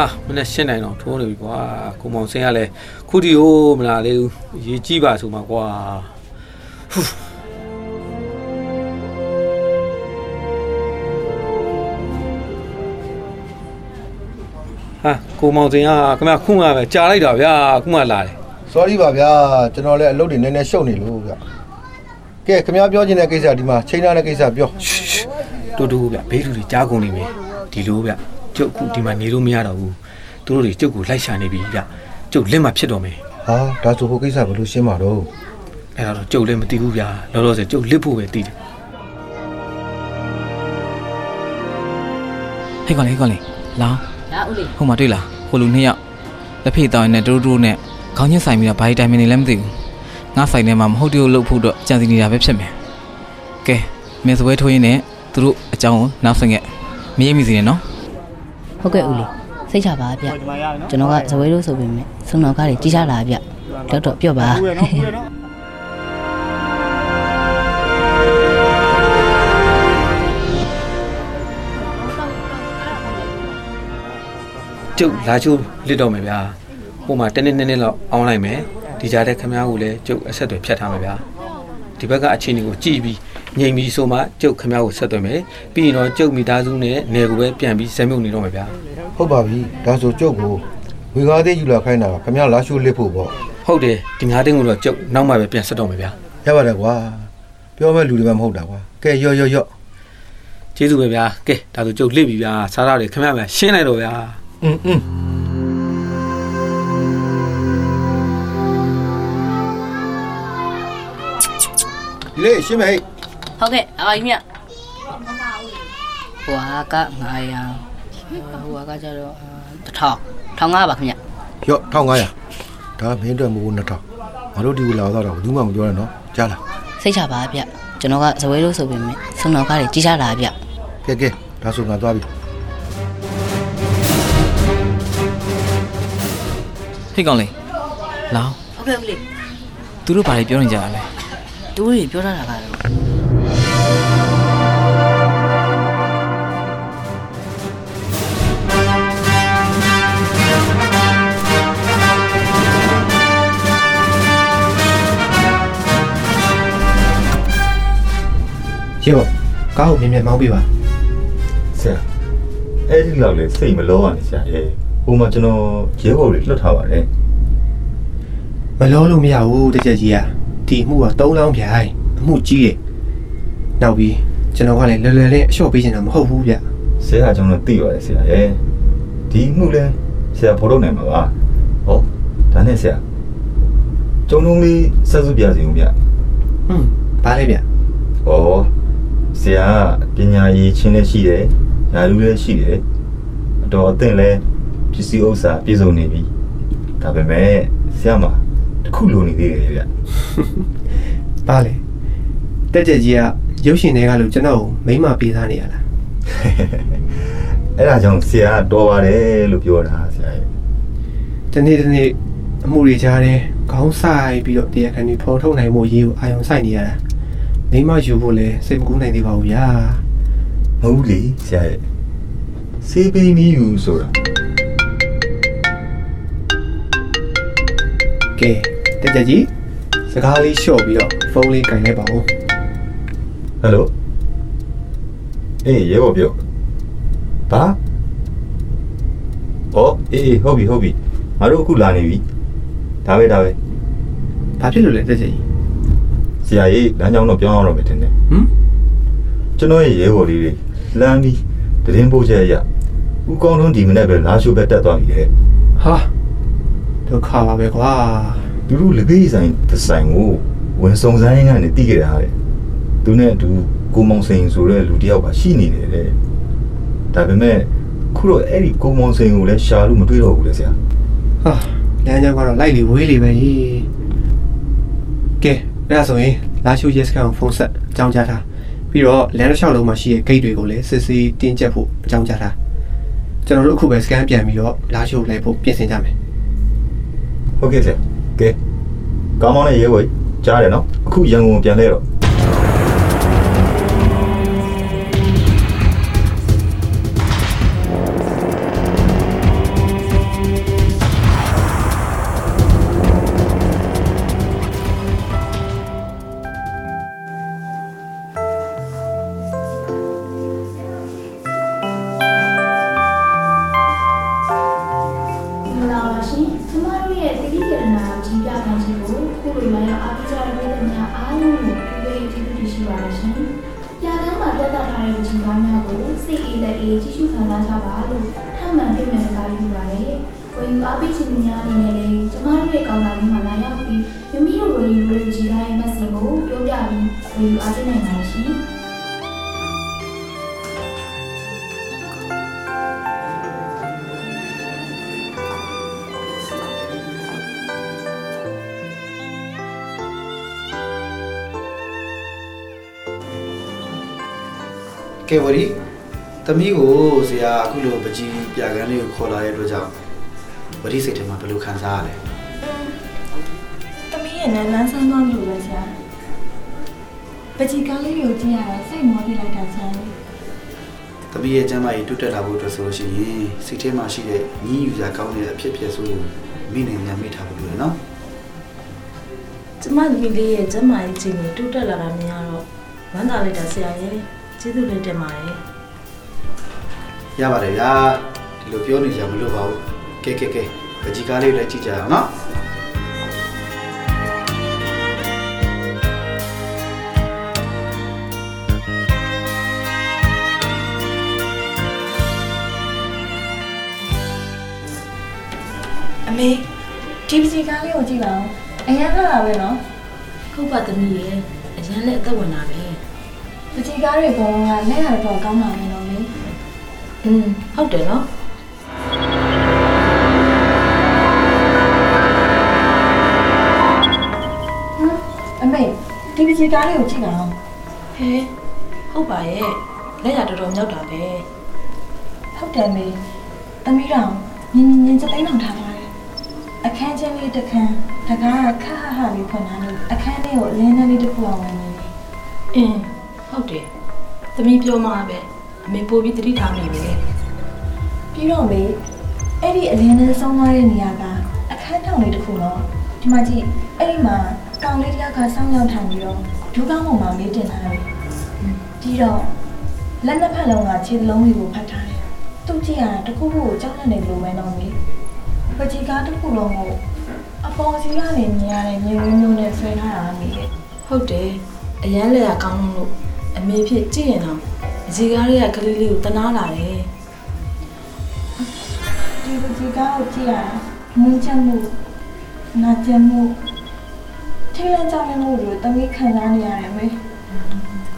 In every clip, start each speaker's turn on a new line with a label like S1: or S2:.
S1: အာမနေ့ရှင်းနိုင်တော့ထိုးနေပြီကွာကိုမောင်စင်းကလည်းခုတီဟိုမလားလေဦးရေးကြည့်ပါဆိုမှာကွာဟူးဟာကိုမောင်စင်းကခင်ဗျခုမှပဲကြာလိုက်တာဗျာခုမှလာတယ်
S2: sorry ပါဗျာကျွန်တော်လည်းအလုပ်တွေနည်းနည်းရှုပ်နေလို့ဗျကဲခင်ဗျားပြောချင်တဲ့ကိစ္စဒီမှာချိန်ထားတဲ့ကိစ္စပြော
S1: တူတူဗျဘေးလူတွေကြားကုန်နေမယ်ဒီလိုဗျ ကျုပ်အခုဒီမှာနေလို့မရတော့ဘူးသူတို့တွေကျုပ်ကိုလိုက်ရှာနေပြီဗျကျုပ်လက်မှာဖြစ်တော့မယ်
S2: ဟာဒါဆိုဟိုကိစ္စဘယ်လိုရှင်းမှာတော့
S1: အဲ့ဒါတော့ကျုပ်လည်းမသိဘူးဗျာလောလောဆယ်ကျုပ်လစ်ဖို့ပဲသိတယ်
S3: ဟဲ့ကောင်လေးဟဲ့ကောင်လေးလောင်း
S4: ဒါဦးလေး
S3: ဟိုမှာတွေ့လားဟိုလူနှစ်ယောက်လက်ဖေးတောင်းနေတူတူနဲ့ခေါင်းချင်းဆိုင်ပြီးတော့ဘာဒီတိုင်မင်နေလည်းမသိဘူးငါဆိုင်ထဲမှာမဟုတ်တည်းလို့ဖို့တော့ကြံစီနေတာပဲဖြစ်မယ်ကဲမင်းစပွဲထိုးရင်းနဲ့သူတို့အကြောင်းကိုနောက်ဆက်ခဲ့မရိပ်မိစီနဲ့နော်
S4: ဟုတ်ကဲ့ဦးလေးစိတ်ချပါဗျကျွန်တော်ကဇဝဲလို့ဆိုပေမဲ့ဆုံးတော်ကားတွေကြီးစားလာဗျတော့တော့ပြော့ပါ
S1: ကျုပ်လာချိုးလစ်တော့မယ်ဗျာဟိုမှာတနေ့နှစ်နှစ်လောက်အောင်းလိုက်မယ်ဒီကြားတဲ့ခမားကိုလည်းကျုပ်အဆက်တွေဖြတ်ထားမယ်ဗျာဒီဘက်ကအခြေအနေကိုကြည့်ပြီး ငြိမ်ပြီးဆိုမှကျုပ်ခမားကိုဆက်သွယ်မယ်ပြီးရင်တော့ကျုပ်မိသားစုနဲ့နေကိုပဲပြန်ပြီးဇက်မြုပ်နေတော့မယ်ဗျာ
S2: ဟုတ်ပါပြီဒါဆိုကျုပ်ကိုဝေငါးသေးယူလာခိုင်းတာခင်ဗျားလာရှိုးလစ်ဖို့ပေါ့
S1: ဟုတ်တယ်ဒီငါးတင်းကိုတော့ကျုပ်နောက်မှပဲပြန်ဆက်တော့မယ်ဗျာ
S2: ရပါတယ်ကွာပြောမဲ့လူတွေမှမဟုတ်တာကွာကဲရော့ရော့ရော့
S1: ကျေးဇူးပဲဗျာကဲဒါဆိုကျုပ်လစ်ပြီဗျာစားရတွေခမားပဲရှင်းလိုက်တော့ဗျာ
S2: อืมอืมဒီလေရှင်းမေး
S4: ဟုတ် ကဲ့အာကြီးမြဟွာက900ဟွာကကျတော့1000 1500ပါခင်ဗျ
S2: ရော့1500ဒါမင်းအတွက်မဟုတ်2000ငါတို့ဒီကိုလာတော့တော့ဘူးမှမပြောနဲ့နော်ကြားလား
S4: စိတ်ချပါဗျကျွန်တော်ကဇဝဲလို့ဆိုပေမဲ့ဆုံးတော်ကားတွေကြီးစားလာဗျ
S2: ကဲကဲဒါဆိုငါသွားပြီ
S3: ဟဲ့ကောင်လေးလောင်း
S4: ဟုတ်ကဲ့ဦးလေး
S3: သူတို့ဘာတွေပြောနေကြတာလဲ
S4: တူတွေပြောထားတာကတော့
S2: ရော့ကားကိုမြင်မြင်မောင်းပြပါ
S5: ဆရာအဲ့ဒီလောက်လေစိတ်မလောရနဲ့ဆရာရဲ့ဟိုမှာကျွန်တော်ရဲဘော်တွေလွတ်ထားပါတယ်
S6: မလောလို့မရဘူးတကြက်ကြီးอ่ะဒီအမှုက၃လောင်းပြိုင်အမှုကြီးတယ်နောက်ပြီးကျွန်တော်ကလည်းလွယ်လွယ်လေးအလျှော့ပေးချင်တာမဟုတ်ဘူးဗျ
S5: ဆရာကျွန်တော်သိပါတယ်ဆရာရဲ့ဒီမှုလဲဆရာဖော်ထုတ်နိုင်မှာပါဟောဒါနဲ့ဆရာကျုံလုံးလေးဆက်စုပြစီဦးဗျ
S6: ဟွန်းဘာလဲဗျ
S5: ဩ ဆရာပညာရည်ချင်းလည်းရှိတယ်ယာလူလည်းရှိတယ်အတော်အသင့်လဲပစ္စည်းဥစ္စာပြည့်စုံနေပြီဒါပေမဲ့ဆရာမတစ်ခုလိုနေသေးတယ်ဗျ
S6: ဘာလဲတက်ကြက်ကြီးကရုပ်ရှင်တွေကလို့ကျွန်တော်ကိုမိမ့်မပေးသားနေရလား
S5: အဲ့ဒါကြောင့်ဆရာတော်ပါတယ်လို့ပြောတာဆရာရဲ့
S6: ဒီနေ့ဒီနေ့အမှုတွေကြားတယ်ခေါင်းဆိုင်ပြီးတော့တရားခံတွေဖော်ထုတ်နိုင်မှုရေးကိုအာရုံစိုက်နေရတာ မိမယူဖို့လဲစိတ်မကူးနိုင်သေးပါဘူးဗျာ
S5: မဟုတ်ဘူးလေဆရာရဲ့စေးပေးမီယူဆိုတာ
S6: ကဲတက်ကြက်ကြီးစကားလေးလျှော့ပြီးတော့ဖုန်းလေးကင်လိုက်ပါဦး
S5: ဟယ်လိုအေးရေဘော်ပြောဘာအော်အေးအေးဟုတ်ပြီဟုတ်ပြီငါတို့အခုလာနေပြီဒါပဲဒါပဲ
S6: ဘာဖြစ်လို့လဲတက်ကြက်ကြီး
S5: ဆရာကြီးလမ်းကြောင်းတော့ပြောင်းအောင်တော့မယ်ထင်တယ်
S6: ဟမ်
S5: ကျွန်တော်ရဲ့ရေဘော်လေးတွေလမ်းပြီးတရင်ပို့ချက်ရဦးကောင်းလုံးဒီမနေ့ပဲလာရှိုးပဲတက်သွားပြီလေ
S6: ဟာဒုက္ခပါပဲကွာ
S5: သူတို့လက်သေးဆိုင်ဒီဇိုင်းကိုဝင်စုံစမ်းရင်းကနေတိခဲ့တာလေသူနဲ့အတူကိုမောင်စိန်ဆိုတဲ့လူတစ်ယောက်ကရှိနေတယ်တဲ့ဒါပေမဲ့ခုတော့အဲ့ဒီကိုမောင်စိန်ကိုလည်းရှာလို့မတွေ့တော့ဘူးလေဆရာ
S6: ဟာလမ်းကြောင်းကတော့လိုက်လေဝေးလေပဲကြီးကဲအဲ့ ဒါဆိုရင်လာရှိုးရဲစခန်းကိုဖုန်းဆက်အကြောင်းကြားထားပြီးတော့လမ်းတစ်လျှောက်လုံးမှာရှိတဲ့ဂိတ်တွေကိုလည်းစစ်ဆေးတင်းကျပ်ဖို့အကြောင်းကြားထားကျွန်တော်တို့အခုပဲစကန်ပြန်ပြီးတော့လာရှိုးလိုက်ဖို့ပြင်ဆင်ကြမယ်
S5: ဟုတ်ကဲ့ဆရာကဲကောင်းမောင်းနဲ့ရဲဝေးကြားတယ်နော်အခုရန်ကုန်ပြန်လဲတော့
S7: တို့ရဲ့သတိရဏာ
S6: ကြီး
S7: ပြနိုင်ခြင်းကိုခုလိုလာရောက်အားပေးကြတဲ့ပြည်သူများအားလုံးကိုပြုပေးကျေးဇူးတင်ရှိပါတယ်ရှင်။ကြာတန်းမှာတက်တာထားတဲ့ခြင်းသားများကိုစိတ်အေးလက်အေးကြည့်ရှုခံစားကြပါလို့ထပ်မံပြင်မယ်ကြားယူပါတယ်။ဝင်အားပေးခြင်းများအနေနဲ့လည်းကျမတို့ရဲ့ကောင်းတာလေးမှာလာရောက်ပြီးမိမိတို့ဝင်ယူလို့ကြည်တိုင်းမက်ဆေ့ကိုပြောပြပြီးဝင်အားပေးနိုင်ပါရှင်။
S8: ကဲဝရီသမီးကိုဆရာအခုလိုပကြီးပြကန်းလေးကိုခေါ်လာတဲ့အတွက်ကြောင့်ဝရီစိတ်ထဲမှာဘယ်လိုခံစားရလဲ
S9: သမီးရဲ့နန်းလန်းဆန်းသွားလို့ပဲဆရာပကြီးကားလေးကိုကြည့်ရတာစိတ်မောပြလိုက်တာဆရာ
S8: သမီးရဲ့ကျမ်းမာရေးတိုးတက်လာဖို့အတွက်ဆိုလို့ရှိရင်စိတ်ထဲမှာရှိတဲ့ညီးယူစရာကောင်းတဲ့အဖြစ်အပျက်ဆိုလို့မိနေညာမိထားဖို့လိုတယ်နော်
S10: ကျမသမီးလေးရဲ့ကျန်းမာရေးခြင်းကိုတိုးတက်လာတာမြင်ရတော့ဝမ်းသာလိုက်တာဆရာရဲ့ ကျေးဇူးလည်းတင်ပါတယ်
S8: ရပါတယ်ဗျာဒီလိုပြောနေကြမလို့ပါဘူးကဲကဲကဲပကြီးကားလေးကိုလည်းကြည့်ကြအောင်နော်
S9: အမေဒီပကြီးကားလေးကိုကြည့်ပါဦးအရင်ကလာပဲနော်
S10: ဟုတ်ပါသမီးရဲ့အရန်လည်းအသက်ဝင်တာပဲ
S9: ပကြီးကားတွေအကုန်လုံးကလက်ရတော့ကောင်းပါမယ်နော်မေ
S10: อืมဟုတ်တယ်နော်
S9: အမေဒီပကြီးကားလေးကိုကြည့်ပါဦး
S10: ဟဲဟုတ်ပါရဲ့လက်ရတော်တော်မြောက်တာပဲ
S9: ဟုတ်တယ်မေသမီးတော်မြင်မြင်ချင်းစသိန်းအောင်ထားပါတယ်အခန်းချင်းလေးတစ်ခန်းတကားကခါဟာလေးဖွင့်ထားလို့အခန်းလေးကိုအလင်းနဲ့လေးတစ်ခုအောင်ဝင်နေပြီ
S10: အင်း ဟုတ်တယ်သမီးပြောမှပဲအမေပို့ပြီးတတိထားမိပဲ
S9: ပြီးတော့မေအဲ့ဒီအလင်းနဲ့ဆုံးသွားတဲ့နေရာကအခန်းထောင်လေးတစ်ခုတော့ဒီမှာကြည့်အဲ့ဒီမှာကောင်လေးတစ်ယောက်ကစောင်းရောက်ထိုင်ပြီးတော့ဒူးကောင်းပေါ်မှာမေးတင်ထားတယ်ပြီးတော့လက်နှစ်ဖက်လုံးကခြေသလုံးတွေကိုဖတ်ထားတယ်သူကြည့်ရတာတစ်ခုခုကိုကြောက်နေတယ်လို့ပဲတော့မေပကြီးကားတစ်ခုလုံးကိုအပေါ်စီကနေမြင်ရတဲ့မြင်ဝင်းမျိုးနဲ့ဆွဲထားတာမေရဲ့
S10: ဟုတ်တယ်အရန်လက်ရကောင်းလို့ အမေဖြစ်ကြည့်ရင်တော့အစီကားလေးကကလေးလေးကိုတနာလာတယ်
S9: ဒီပကြီးကားကိုကြည့်ရတာမွန်းချက်မှုနာကျင်မှုထိတ်လန့်ကြောက်နေမှုတွေတမိခံစားနေရတယ်မေ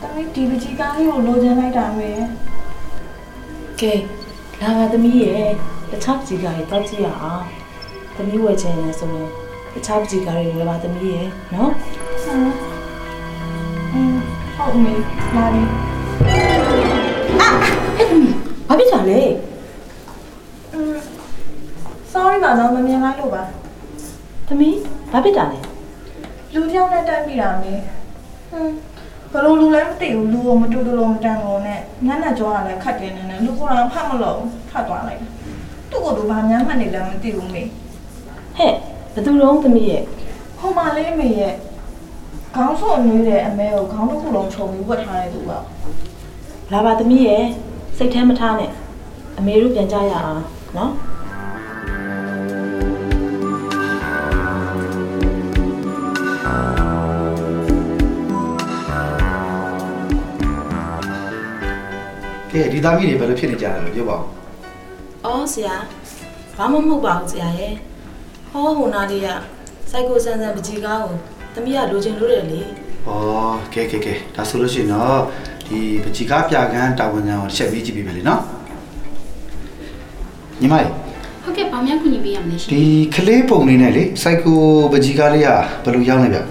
S9: တမိဒီပကြီးကားလေးကိုလိုချင်လိုက်တာမေ
S10: ကဲလာပါသမီးရဲ့တခြားပကြီးကားတွေတောက်ကြည့်ရအောင်သမီးဝယ်ချင်တယ်ဆိုရင်တခြားပကြီးကားတွေဝယ်ပါသမီးရဲ့နော်
S9: မေလာပြီ
S10: အဲ့သမီးဘာဖြစ်တာလဲ
S9: အင်း sorry ပါတော့မမြင်လိုက်လို့ပါ
S10: သမီးဘာဖြစ်တာလဲ
S9: လူတစ်ယောက်နဲ့တက်ပြီးတာမေဟမ်ဘလို့လူလည်းမသိဘူးလူကိုမတူတူလို့မတန်လို့နဲ့ညနေကြောကလည်းခတ်တယ်နေနဲ့လူကိုယ်တော်ဖတ်မလို့ဖတ်သွားလိုက်သူ့ကိုယ်သူဘာများမှတ်နေလဲမသိဘူးမေ
S10: ဟဲ့ဘသူတော့သမီးရဲ့
S9: ဟိုမှာလေးမေရဲ့ ခေါင်းဆောင်နွေးတဲ့အမဲကိုခေါင်းတစ်ခုလုံးခြုံပြီးဝတ်ထားတဲ့သူပါ
S10: လာပါသမီးရဲ့စိတ်ထဲမထားနဲ့အမေတို့ပြန်ကြရအောင်နော်
S8: ကဲဒီသားမီးတွေဘယ်လိုဖြစ်နေကြလဲလို့ပြောပါဦး
S10: အော်ဆရာဘာမှမဟုတ်ပါဘူးဆရာရဲ့ဟောဟိုနာလေးကစိုက်ကိုဆန်းဆန်းပကြီးကားကို သမီးကလိုချင်လို့တယ်လေ
S8: ဩကဲကဲကဲဒါဆိုလို့ရှိရင်တော့ဒီပကြီးကားပြကန်းတာဝန်ခံကိုတစ်ချက်ပြီးကြည့်ပေးမယ်လေနော်ညီမလေး
S11: ဟုတ်ကဲ့ဘာများကူညီပေးရမလဲရှင်
S8: ဒီကလေးပုံလေးနဲ့လေစိုက်ကိုပကြီးကားလေးကဘယ်လိုရောက်နေဗျ
S11: အော်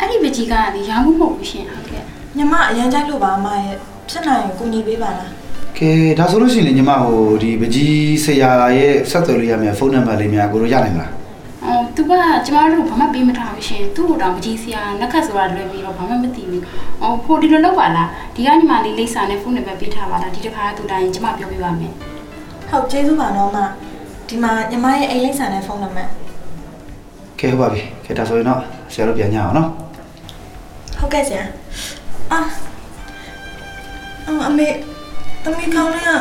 S11: အဲ့ဒီပကြီးကလေရောင်းမှုမဟုတ်ဘူးရှင်ဟုတ်ကဲ့
S9: ညီမအရန်ကြိုက်လို့ပါအမရဲ့ဖြစ်နိုင်ရင်ကူညီပေးပါလား
S8: ကဲဒါဆိုလို့ရှိရင်လေညီမဟိုဒီပကြီးဆရာရဲ့ဆက်သွယ်လို့ရမယ့်ဖုန်းနံပါတ်လေးများကိုလိုရနိုင်မလား
S11: အော် သူကကျမတို့ဘာမှပေးမထားဘူးရှင်သူ့ကိုတောင်ပကြီးဆရာနက်ခတ်ဆိုတာလွယ်ပြီးတော့ဘာမှမသိဘူးအော်ဖိုဒီလိုလောက်ပါလားဒီကညီမလေးလိပ်စာနဲ့ဖုန်းနံပါတ်ပေးထားပါလားဒီတစ်ခါသူတိုင်းကျမပြောပြပါမယ်
S9: ဟုတ်ကျေးဇူးပါတော့မဒီမှာညီမရဲ့အိမ်လိပ်စာနဲ့ဖုန်းနံပါတ်
S8: ကဲဟုတ်ပါပြီကဲဒါဆိုရင်တော့ဆရာတို့ပြန်ညအောင်နော်
S9: ဟုတ်ကဲ့ဆရာအာအမအမေတမီကောင်းလေးက
S10: ဘာ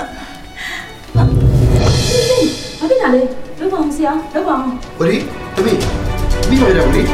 S10: ဖြစ်တာလဲလောက်ပါအောင်ဆရာလောက်ပါအောင်
S8: ဝရီ တမီး
S10: ပြီး